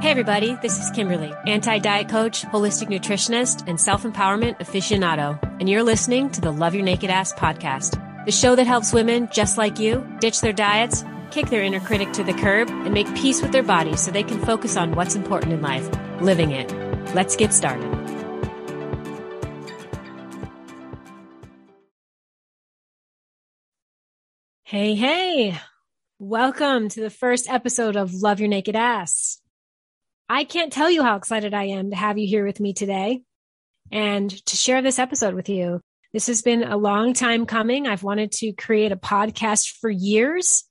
Hey, everybody, this is Kimberly, anti diet coach, holistic nutritionist, and self empowerment aficionado. And you're listening to the Love Your Naked Ass podcast, the show that helps women just like you ditch their diets, kick their inner critic to the curb, and make peace with their bodies so they can focus on what's important in life living it. Let's get started. Hey, hey, welcome to the first episode of Love Your Naked Ass. I can't tell you how excited I am to have you here with me today and to share this episode with you. This has been a long time coming. I've wanted to create a podcast for years.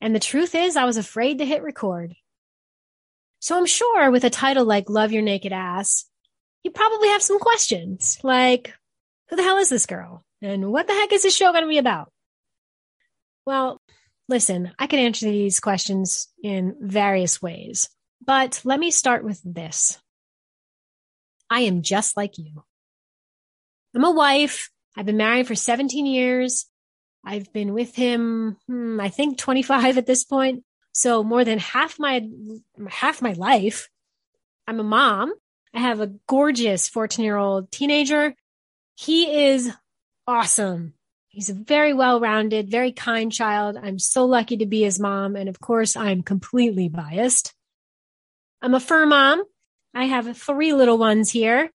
And the truth is, I was afraid to hit record. So I'm sure with a title like Love Your Naked Ass, you probably have some questions like, who the hell is this girl? And what the heck is this show going to be about? Well, listen, I can answer these questions in various ways. But let me start with this. I am just like you. I'm a wife. I've been married for 17 years. I've been with him, hmm, I think 25 at this point. So more than half my, half my life. I'm a mom. I have a gorgeous 14 year old teenager. He is awesome. He's a very well rounded, very kind child. I'm so lucky to be his mom. And of course, I'm completely biased. I'm a fur mom. I have three little ones here.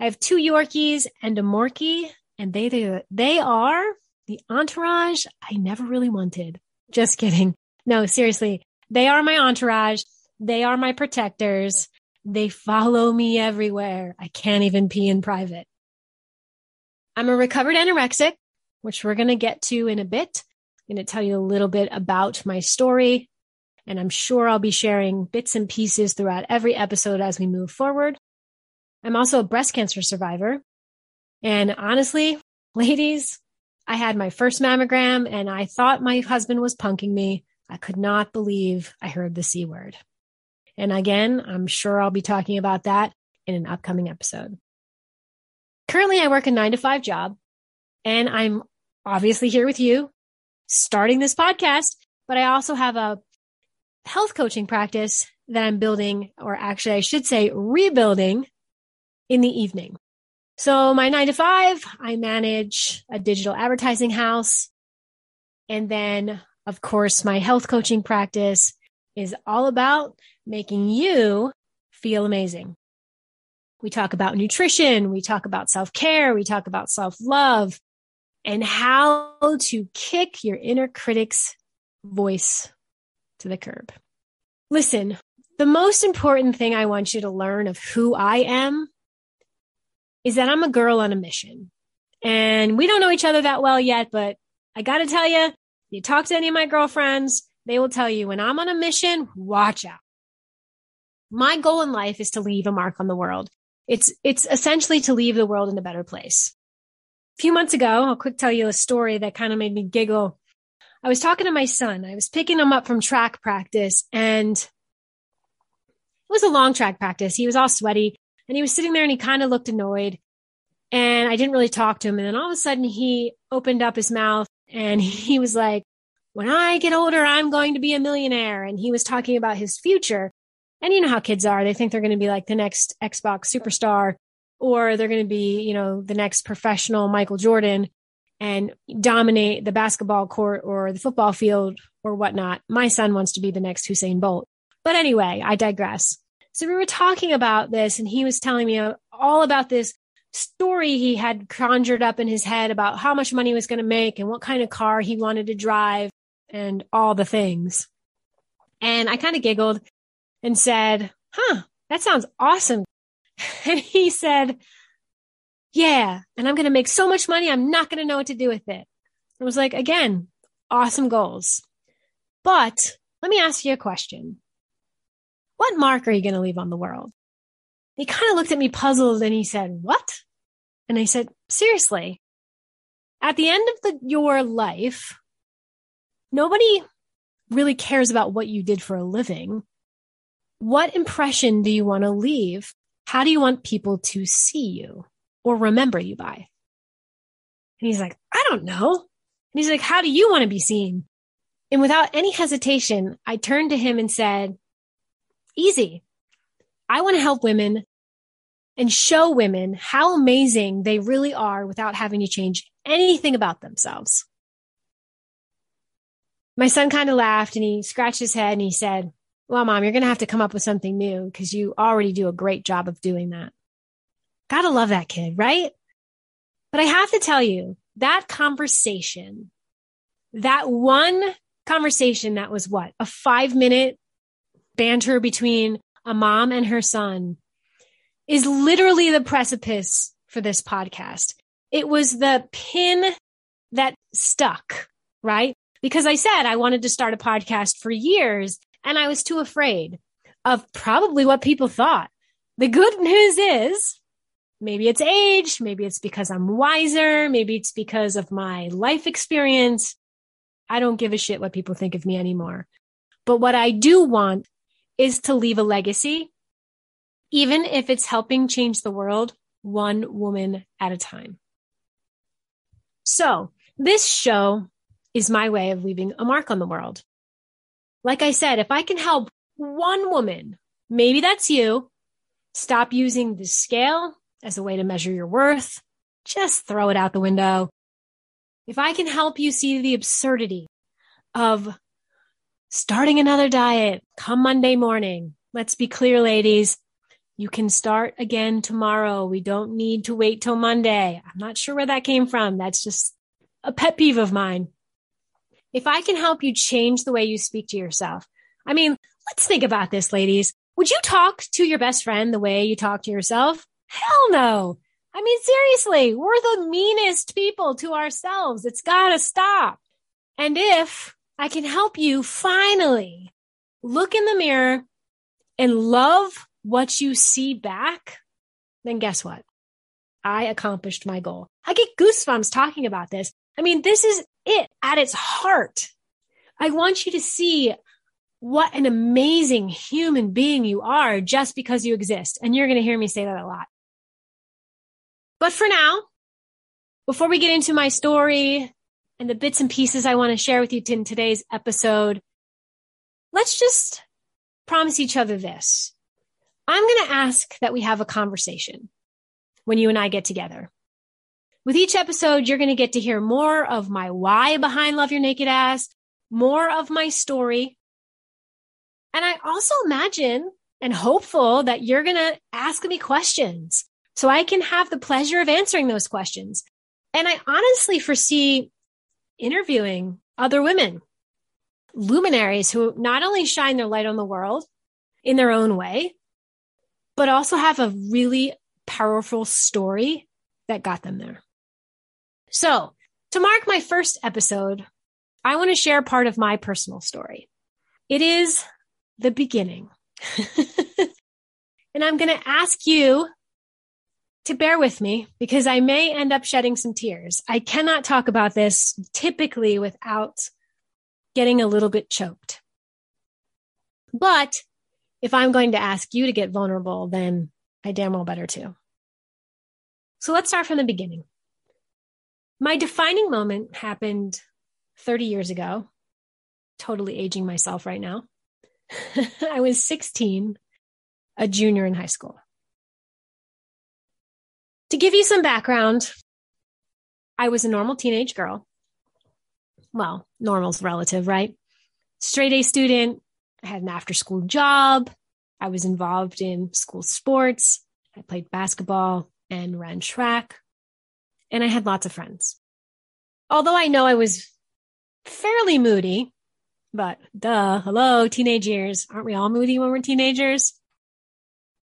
I have two Yorkies and a Morkie, and they, they, they are the entourage I never really wanted. Just kidding. No, seriously. They are my entourage. They are my protectors. They follow me everywhere. I can't even pee in private. I'm a recovered anorexic, which we're going to get to in a bit. I'm going to tell you a little bit about my story, and I'm sure I'll be sharing bits and pieces throughout every episode as we move forward. I'm also a breast cancer survivor. And honestly, ladies, I had my first mammogram and I thought my husband was punking me. I could not believe I heard the C word. And again, I'm sure I'll be talking about that in an upcoming episode. Currently, I work a nine to five job and I'm obviously here with you starting this podcast, but I also have a health coaching practice that I'm building, or actually, I should say, rebuilding in the evening. So, my nine to five, I manage a digital advertising house. And then, of course, my health coaching practice is all about making you feel amazing. We talk about nutrition, we talk about self care, we talk about self love, and how to kick your inner critic's voice to the curb. Listen, the most important thing I want you to learn of who I am is that I'm a girl on a mission. And we don't know each other that well yet, but I got to tell you, you talk to any of my girlfriends, they will tell you when I'm on a mission, watch out. My goal in life is to leave a mark on the world. It's, it's essentially to leave the world in a better place. A few months ago, I'll quick tell you a story that kind of made me giggle. I was talking to my son. I was picking him up from track practice and it was a long track practice. He was all sweaty and he was sitting there and he kind of looked annoyed and I didn't really talk to him. And then all of a sudden he opened up his mouth and he was like, when I get older, I'm going to be a millionaire. And he was talking about his future. And you know how kids are. They think they're going to be like the next Xbox superstar or they're going to be, you know, the next professional Michael Jordan and dominate the basketball court or the football field or whatnot. My son wants to be the next Usain Bolt. But anyway, I digress. So we were talking about this and he was telling me uh, all about this story he had conjured up in his head about how much money he was going to make and what kind of car he wanted to drive and all the things. And I kind of giggled and said, huh, that sounds awesome. And he said, yeah, and I'm going to make so much money, I'm not going to know what to do with it. I was like, again, awesome goals. But let me ask you a question. What mark are you going to leave on the world? He kind of looked at me puzzled and he said, What? And I said, Seriously, at the end of the, your life, nobody really cares about what you did for a living. What impression do you want to leave? How do you want people to see you? Or remember you by? And he's like, I don't know. And he's like, How do you want to be seen? And without any hesitation, I turned to him and said, Easy. I want to help women and show women how amazing they really are without having to change anything about themselves. My son kind of laughed and he scratched his head and he said, Well, mom, you're going to have to come up with something new because you already do a great job of doing that. Gotta love that kid, right? But I have to tell you, that conversation, that one conversation that was what, a five minute banter between a mom and her son is literally the precipice for this podcast. It was the pin that stuck, right? Because I said I wanted to start a podcast for years and I was too afraid of probably what people thought. The good news is maybe it's age, maybe it's because I'm wiser, maybe it's because of my life experience. I don't give a shit what people think of me anymore. But what I do want is to leave a legacy, even if it's helping change the world one woman at a time. So this show is my way of leaving a mark on the world. Like I said, if I can help one woman, maybe that's you, stop using the scale as a way to measure your worth, just throw it out the window. If I can help you see the absurdity of starting another diet come Monday morning, let's be clear, ladies. You can start again tomorrow. We don't need to wait till Monday. I'm not sure where that came from. That's just a pet peeve of mine. If I can help you change the way you speak to yourself, I mean, let's think about this, ladies. Would you talk to your best friend the way you talk to yourself? Hell no. I mean, seriously, we're the meanest people to ourselves. It's got to stop. And if I can help you finally look in the mirror and love what you see back, then guess what? I accomplished my goal. I get goosebumps talking about this. I mean, this is it at its heart. I want you to see what an amazing human being you are just because you exist. And you're going to hear me say that a lot. But for now, before we get into my story and the bits and pieces I want to share with you in today's episode, let's just promise each other this. I'm going to ask that we have a conversation when you and I get together. With each episode, you're going to get to hear more of my why behind Love Your Naked Ass, more of my story. And I also imagine and hopeful that you're going to ask me questions so I can have the pleasure of answering those questions. And I honestly foresee interviewing other women, luminaries who not only shine their light on the world in their own way, but also have a really powerful story that got them there. So to mark my first episode, I want to share part of my personal story. It is the beginning. and I'm going to ask you to bear with me because I may end up shedding some tears. I cannot talk about this typically without getting a little bit choked. But if I'm going to ask you to get vulnerable, then I damn well better too. So let's start from the beginning. My defining moment happened 30 years ago, totally aging myself right now. I was 16, a junior in high school. To give you some background, I was a normal teenage girl. Well, normal's relative, right? Straight A student. I had an after school job. I was involved in school sports. I played basketball and ran track. And I had lots of friends. Although I know I was fairly moody, but duh, hello, teenage years. Aren't we all moody when we're teenagers?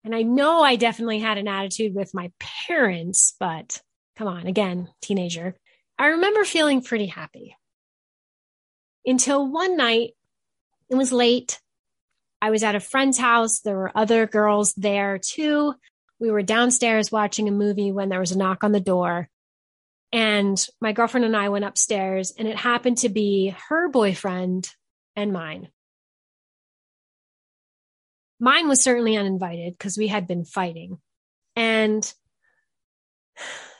And I know I definitely had an attitude with my parents, but come on, again, teenager. I remember feeling pretty happy until one night, it was late. I was at a friend's house. There were other girls there too. We were downstairs watching a movie when there was a knock on the door. And my girlfriend and I went upstairs, and it happened to be her boyfriend and mine. Mine was certainly uninvited because we had been fighting. And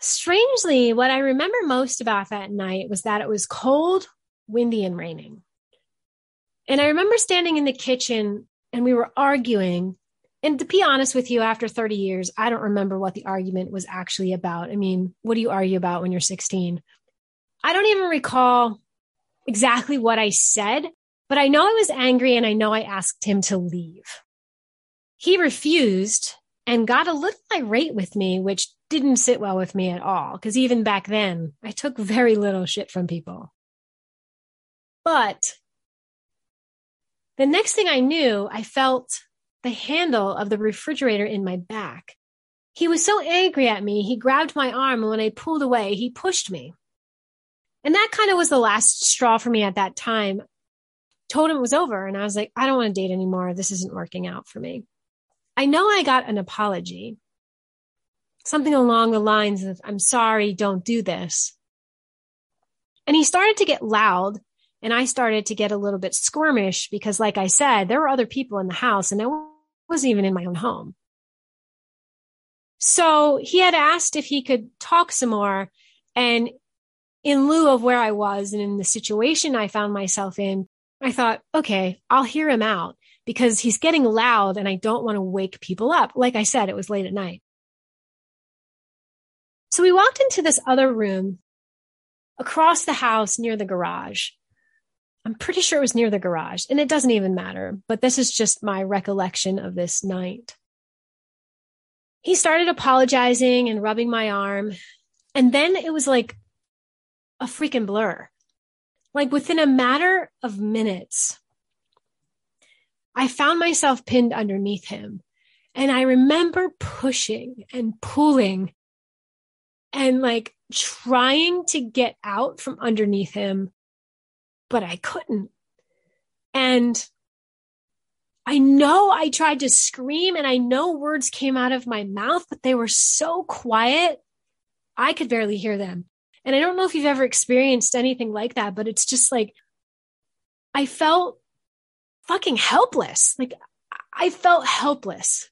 strangely, what I remember most about that night was that it was cold, windy, and raining. And I remember standing in the kitchen and we were arguing And to be honest with you, after 30 years, I don't remember what the argument was actually about. I mean, what do you argue about when you're 16? I don't even recall exactly what I said, but I know I was angry and I know I asked him to leave. He refused and got a little irate with me, which didn't sit well with me at all. Because even back then, I took very little shit from people. But the next thing I knew, I felt the handle of the refrigerator in my back. He was so angry at me, he grabbed my arm, and when I pulled away, he pushed me. And that kind of was the last straw for me at that time. Told him it was over, and I was like, I don't want to date anymore. This isn't working out for me. I know I got an apology, something along the lines of, I'm sorry, don't do this. And he started to get loud and I started to get a little bit squirmish because, like I said, there were other people in the house and I wasn't even in my own home. So he had asked if he could talk some more. And in lieu of where I was and in the situation I found myself in, I thought, okay, I'll hear him out because he's getting loud and I don't want to wake people up. Like I said, it was late at night. So we walked into this other room across the house near the garage. I'm pretty sure it was near the garage, and it doesn't even matter, but this is just my recollection of this night. He started apologizing and rubbing my arm, and then it was like a freaking blur. Like within a matter of minutes, I found myself pinned underneath him. And I remember pushing and pulling and like trying to get out from underneath him but I couldn't. And I know I tried to scream and I know words came out of my mouth, but they were so quiet. I could barely hear them. And I don't know if you've ever experienced anything like that, but it's just like I felt fucking helpless. Like I felt helpless.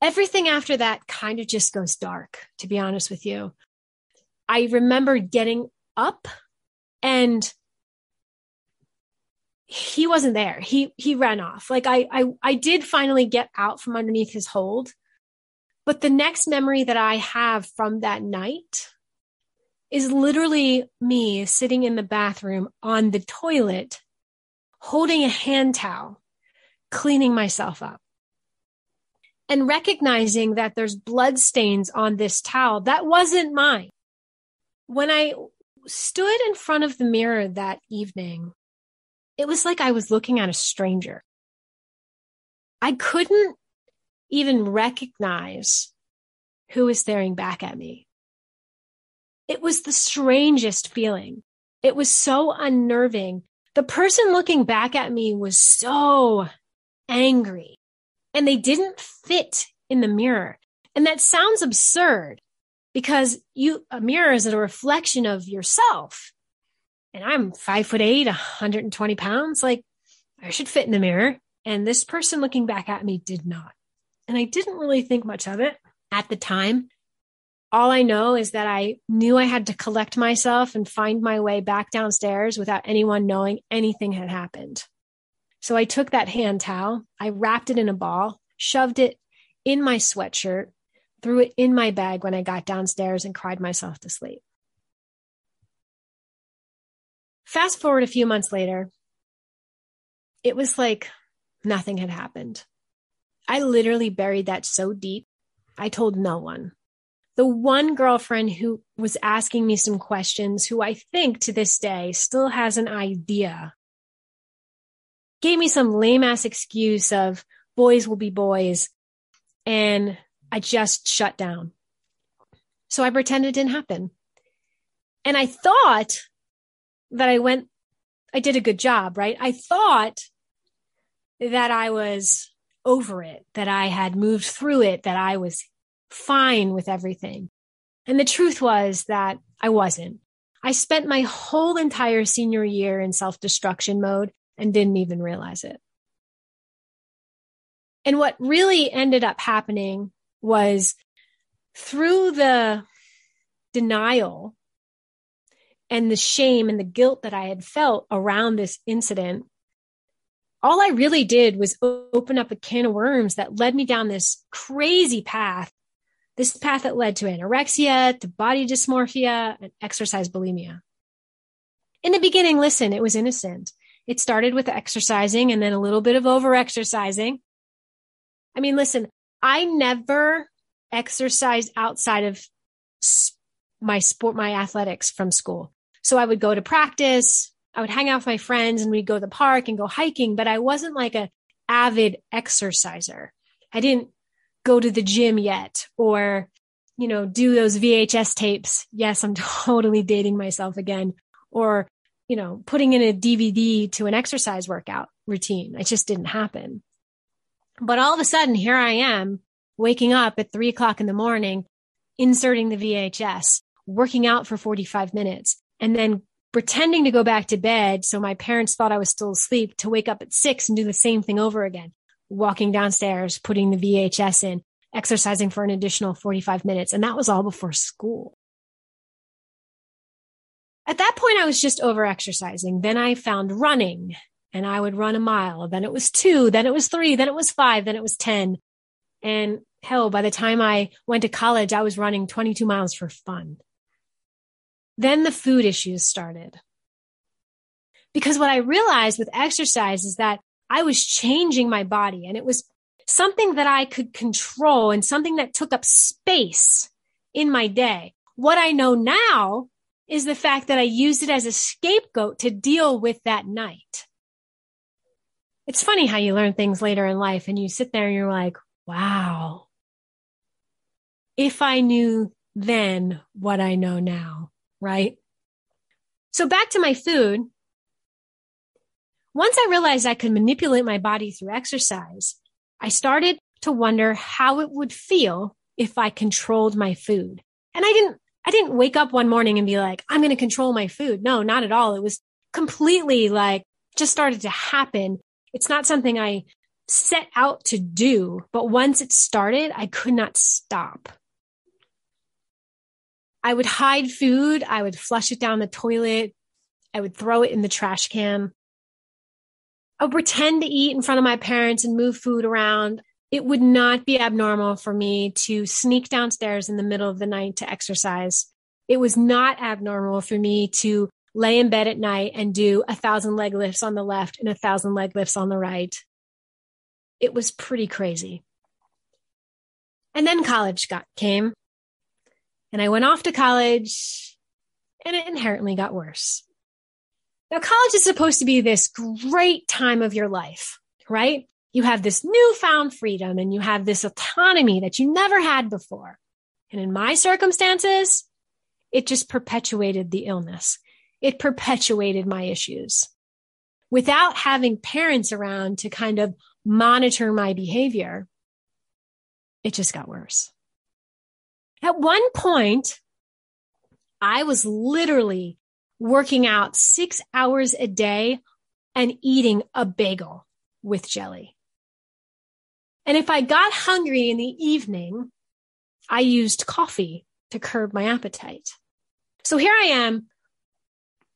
Everything after that kind of just goes dark, to be honest with you. I remember getting up and he wasn't there. He he ran off. Like I I I did finally get out from underneath his hold. But the next memory that I have from that night is literally me sitting in the bathroom on the toilet holding a hand towel, cleaning myself up. And recognizing that there's blood stains on this towel that wasn't mine. When I stood in front of the mirror that evening, it was like I was looking at a stranger. I couldn't even recognize who was staring back at me. It was the strangest feeling. It was so unnerving. The person looking back at me was so angry and they didn't fit in the mirror. And that sounds absurd, because you a mirror is a reflection of yourself. And I'm five foot eight, 120 pounds. Like I should fit in the mirror. And this person looking back at me did not. And I didn't really think much of it at the time. All I know is that I knew I had to collect myself and find my way back downstairs without anyone knowing anything had happened. So I took that hand towel, I wrapped it in a ball, shoved it in my sweatshirt, threw it in my bag when I got downstairs and cried myself to sleep. Fast forward a few months later, it was like nothing had happened. I literally buried that so deep, I told no one. The one girlfriend who was asking me some questions, who I think to this day still has an idea, gave me some lame ass excuse of boys will be boys. And I just shut down. So I pretended it didn't happen. And I thought that I went, I did a good job, right? I thought that I was over it, that I had moved through it, that I was fine with everything. And the truth was that I wasn't. I spent my whole entire senior year in self destruction mode and didn't even realize it. And what really ended up happening was through the denial and the shame and the guilt that I had felt around this incident, all I really did was open up a can of worms that led me down this crazy path. This path that led to anorexia, to body dysmorphia, and exercise bulimia. In the beginning, listen, it was innocent. It started with exercising and then a little bit of over exercising. I mean, listen, I never exercised outside of my sport, my athletics from school. So I would go to practice, I would hang out with my friends and we'd go to the park and go hiking, but I wasn't like a avid exerciser. I didn't go to the gym yet or, you know, do those VHS tapes. Yes, I'm totally dating myself again. Or, you know, putting in a DVD to an exercise workout routine. It just didn't happen. But all of a sudden, here I am waking up at three o'clock in the morning, inserting the VHS, working out for 45 minutes, and then pretending to go back to bed. So my parents thought I was still asleep to wake up at six and do the same thing over again, walking downstairs, putting the VHS in, exercising for an additional 45 minutes. And that was all before school. At that point, I was just over exercising. Then I found running and I would run a mile. Then it was two, then it was three, then it was five, then it was 10. And hell, by the time I went to college, I was running 22 miles for fun. Then the food issues started. Because what I realized with exercise is that I was changing my body and it was something that I could control and something that took up space in my day. What I know now is the fact that I used it as a scapegoat to deal with that night. It's funny how you learn things later in life and you sit there and you're like, wow. If I knew then what I know now right? So back to my food. Once I realized I could manipulate my body through exercise, I started to wonder how it would feel if I controlled my food. And I didn't, I didn't wake up one morning and be like, I'm going to control my food. No, not at all. It was completely like just started to happen. It's not something I set out to do, but once it started, I could not stop. I would hide food. I would flush it down the toilet. I would throw it in the trash can. I would pretend to eat in front of my parents and move food around. It would not be abnormal for me to sneak downstairs in the middle of the night to exercise. It was not abnormal for me to lay in bed at night and do a thousand leg lifts on the left and a thousand leg lifts on the right. It was pretty crazy. And then college got came and I went off to college and it inherently got worse. Now, college is supposed to be this great time of your life, right? You have this newfound freedom and you have this autonomy that you never had before. And in my circumstances, it just perpetuated the illness. It perpetuated my issues. Without having parents around to kind of monitor my behavior, it just got worse. At one point, I was literally working out six hours a day and eating a bagel with jelly. And if I got hungry in the evening, I used coffee to curb my appetite. So here I am,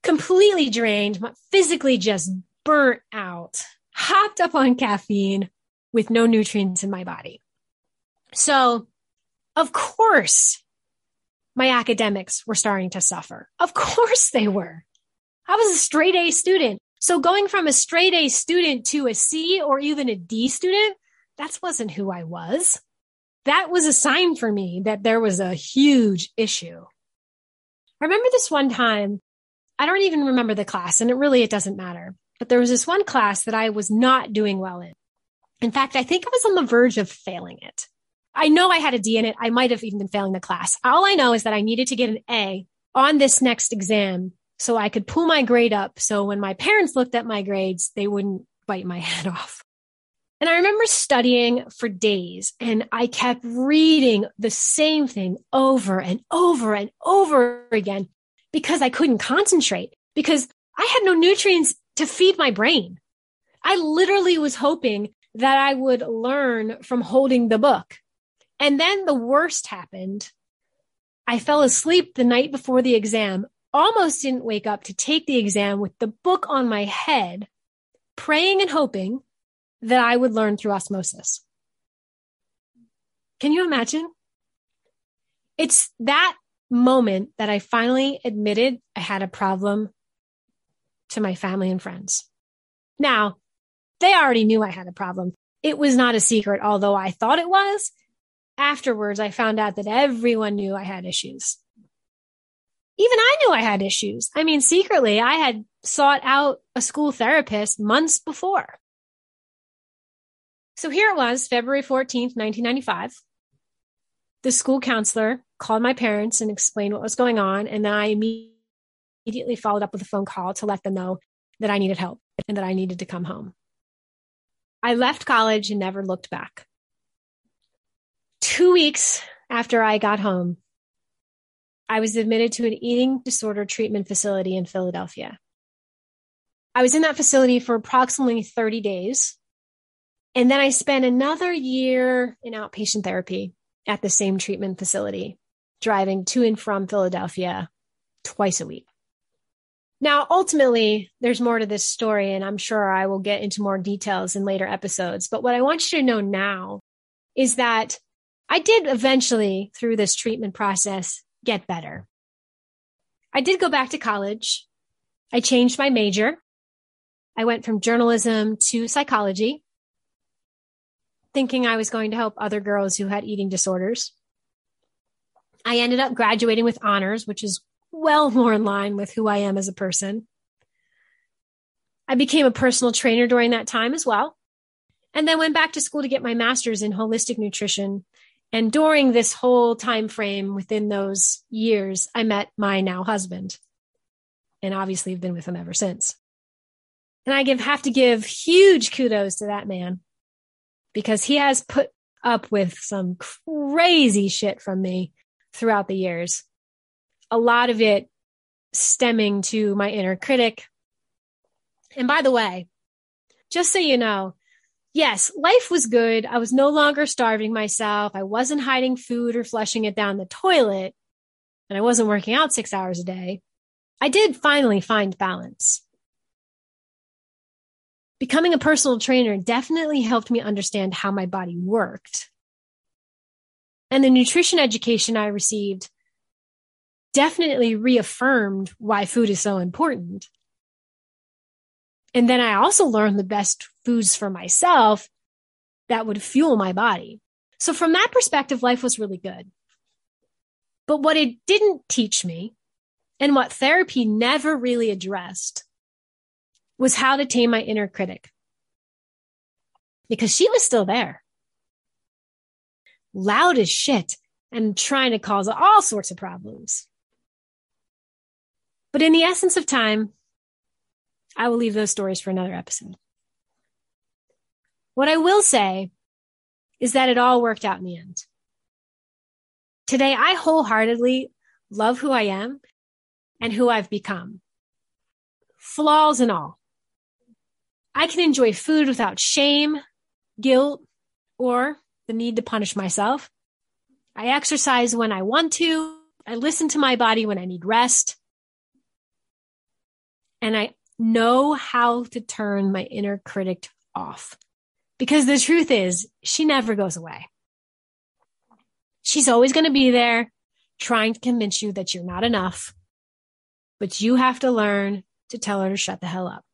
completely drained, physically just burnt out, hopped up on caffeine with no nutrients in my body. So of course, my academics were starting to suffer. Of course they were. I was a straight A student. So going from a straight A student to a C or even a D student, that wasn't who I was. That was a sign for me that there was a huge issue. I remember this one time, I don't even remember the class and it really, it doesn't matter, but there was this one class that I was not doing well in. In fact, I think I was on the verge of failing it. I know I had a D in it. I might have even been failing the class. All I know is that I needed to get an A on this next exam so I could pull my grade up. So when my parents looked at my grades, they wouldn't bite my head off. And I remember studying for days and I kept reading the same thing over and over and over again because I couldn't concentrate because I had no nutrients to feed my brain. I literally was hoping that I would learn from holding the book and then the worst happened. I fell asleep the night before the exam, almost didn't wake up to take the exam with the book on my head, praying and hoping that I would learn through osmosis. Can you imagine? It's that moment that I finally admitted I had a problem to my family and friends. Now, they already knew I had a problem. It was not a secret, although I thought it was. Afterwards, I found out that everyone knew I had issues. Even I knew I had issues. I mean, secretly, I had sought out a school therapist months before. So here it was, February 14th, 1995. The school counselor called my parents and explained what was going on. And then I immediately followed up with a phone call to let them know that I needed help and that I needed to come home. I left college and never looked back. Two weeks after I got home, I was admitted to an eating disorder treatment facility in Philadelphia. I was in that facility for approximately 30 days. And then I spent another year in outpatient therapy at the same treatment facility, driving to and from Philadelphia twice a week. Now, ultimately, there's more to this story, and I'm sure I will get into more details in later episodes. But what I want you to know now is that I did eventually, through this treatment process, get better. I did go back to college. I changed my major. I went from journalism to psychology, thinking I was going to help other girls who had eating disorders. I ended up graduating with honors, which is well more in line with who I am as a person. I became a personal trainer during that time as well. And then went back to school to get my master's in holistic nutrition. And during this whole time frame within those years, I met my now husband. And obviously I've been with him ever since. And I give have to give huge kudos to that man because he has put up with some crazy shit from me throughout the years a lot of it stemming to my inner critic. And by the way, just so you know, yes, life was good. I was no longer starving myself. I wasn't hiding food or flushing it down the toilet. And I wasn't working out six hours a day. I did finally find balance. Becoming a personal trainer definitely helped me understand how my body worked. And the nutrition education I received definitely reaffirmed why food is so important. And then I also learned the best foods for myself that would fuel my body. So from that perspective, life was really good. But what it didn't teach me and what therapy never really addressed was how to tame my inner critic. Because she was still there. Loud as shit and trying to cause all sorts of problems. But in the essence of time, I will leave those stories for another episode. What I will say is that it all worked out in the end. Today, I wholeheartedly love who I am and who I've become, flaws and all. I can enjoy food without shame, guilt, or the need to punish myself. I exercise when I want to. I listen to my body when I need rest and I know how to turn my inner critic off. Because the truth is, she never goes away. She's always going to be there trying to convince you that you're not enough, but you have to learn to tell her to shut the hell up.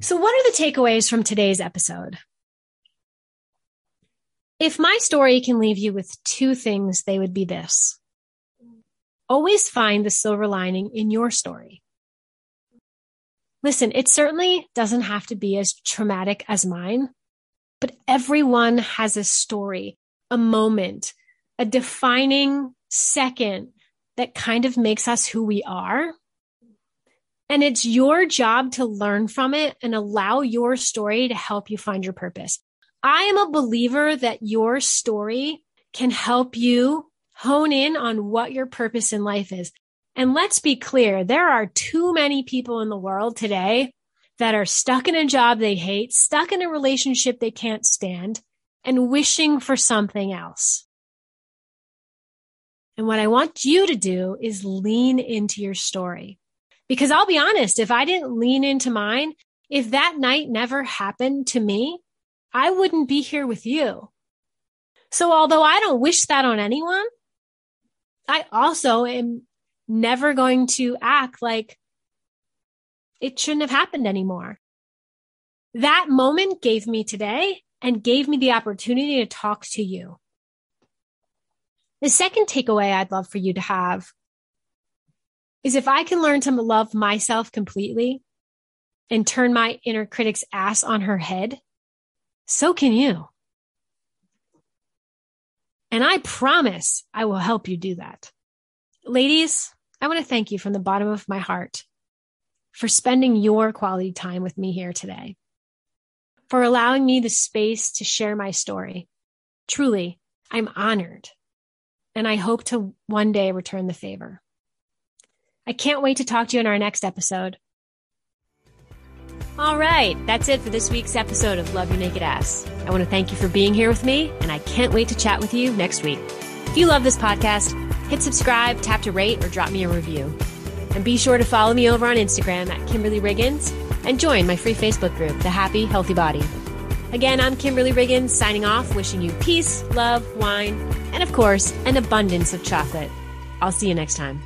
So, what are the takeaways from today's episode? If my story can leave you with two things, they would be this always find the silver lining in your story. Listen, it certainly doesn't have to be as traumatic as mine, but everyone has a story, a moment, a defining second that kind of makes us who we are. And it's your job to learn from it and allow your story to help you find your purpose. I am a believer that your story can help you hone in on what your purpose in life is. And let's be clear, there are too many people in the world today that are stuck in a job they hate, stuck in a relationship they can't stand, and wishing for something else. And what I want you to do is lean into your story Because I'll be honest, if I didn't lean into mine, if that night never happened to me, I wouldn't be here with you. So although I don't wish that on anyone, I also am never going to act like it shouldn't have happened anymore. That moment gave me today and gave me the opportunity to talk to you. The second takeaway I'd love for you to have is if I can learn to love myself completely and turn my inner critic's ass on her head, so can you. And I promise I will help you do that. Ladies, I want to thank you from the bottom of my heart for spending your quality time with me here today, for allowing me the space to share my story. Truly, I'm honored, and I hope to one day return the favor. I can't wait to talk to you in our next episode. All right, that's it for this week's episode of Love Your Naked Ass. I want to thank you for being here with me, and I can't wait to chat with you next week. If you love this podcast, hit subscribe, tap to rate, or drop me a review. And be sure to follow me over on Instagram at Kimberly Riggins and join my free Facebook group, The Happy Healthy Body. Again, I'm Kimberly Riggins signing off, wishing you peace, love, wine, and of course, an abundance of chocolate. I'll see you next time.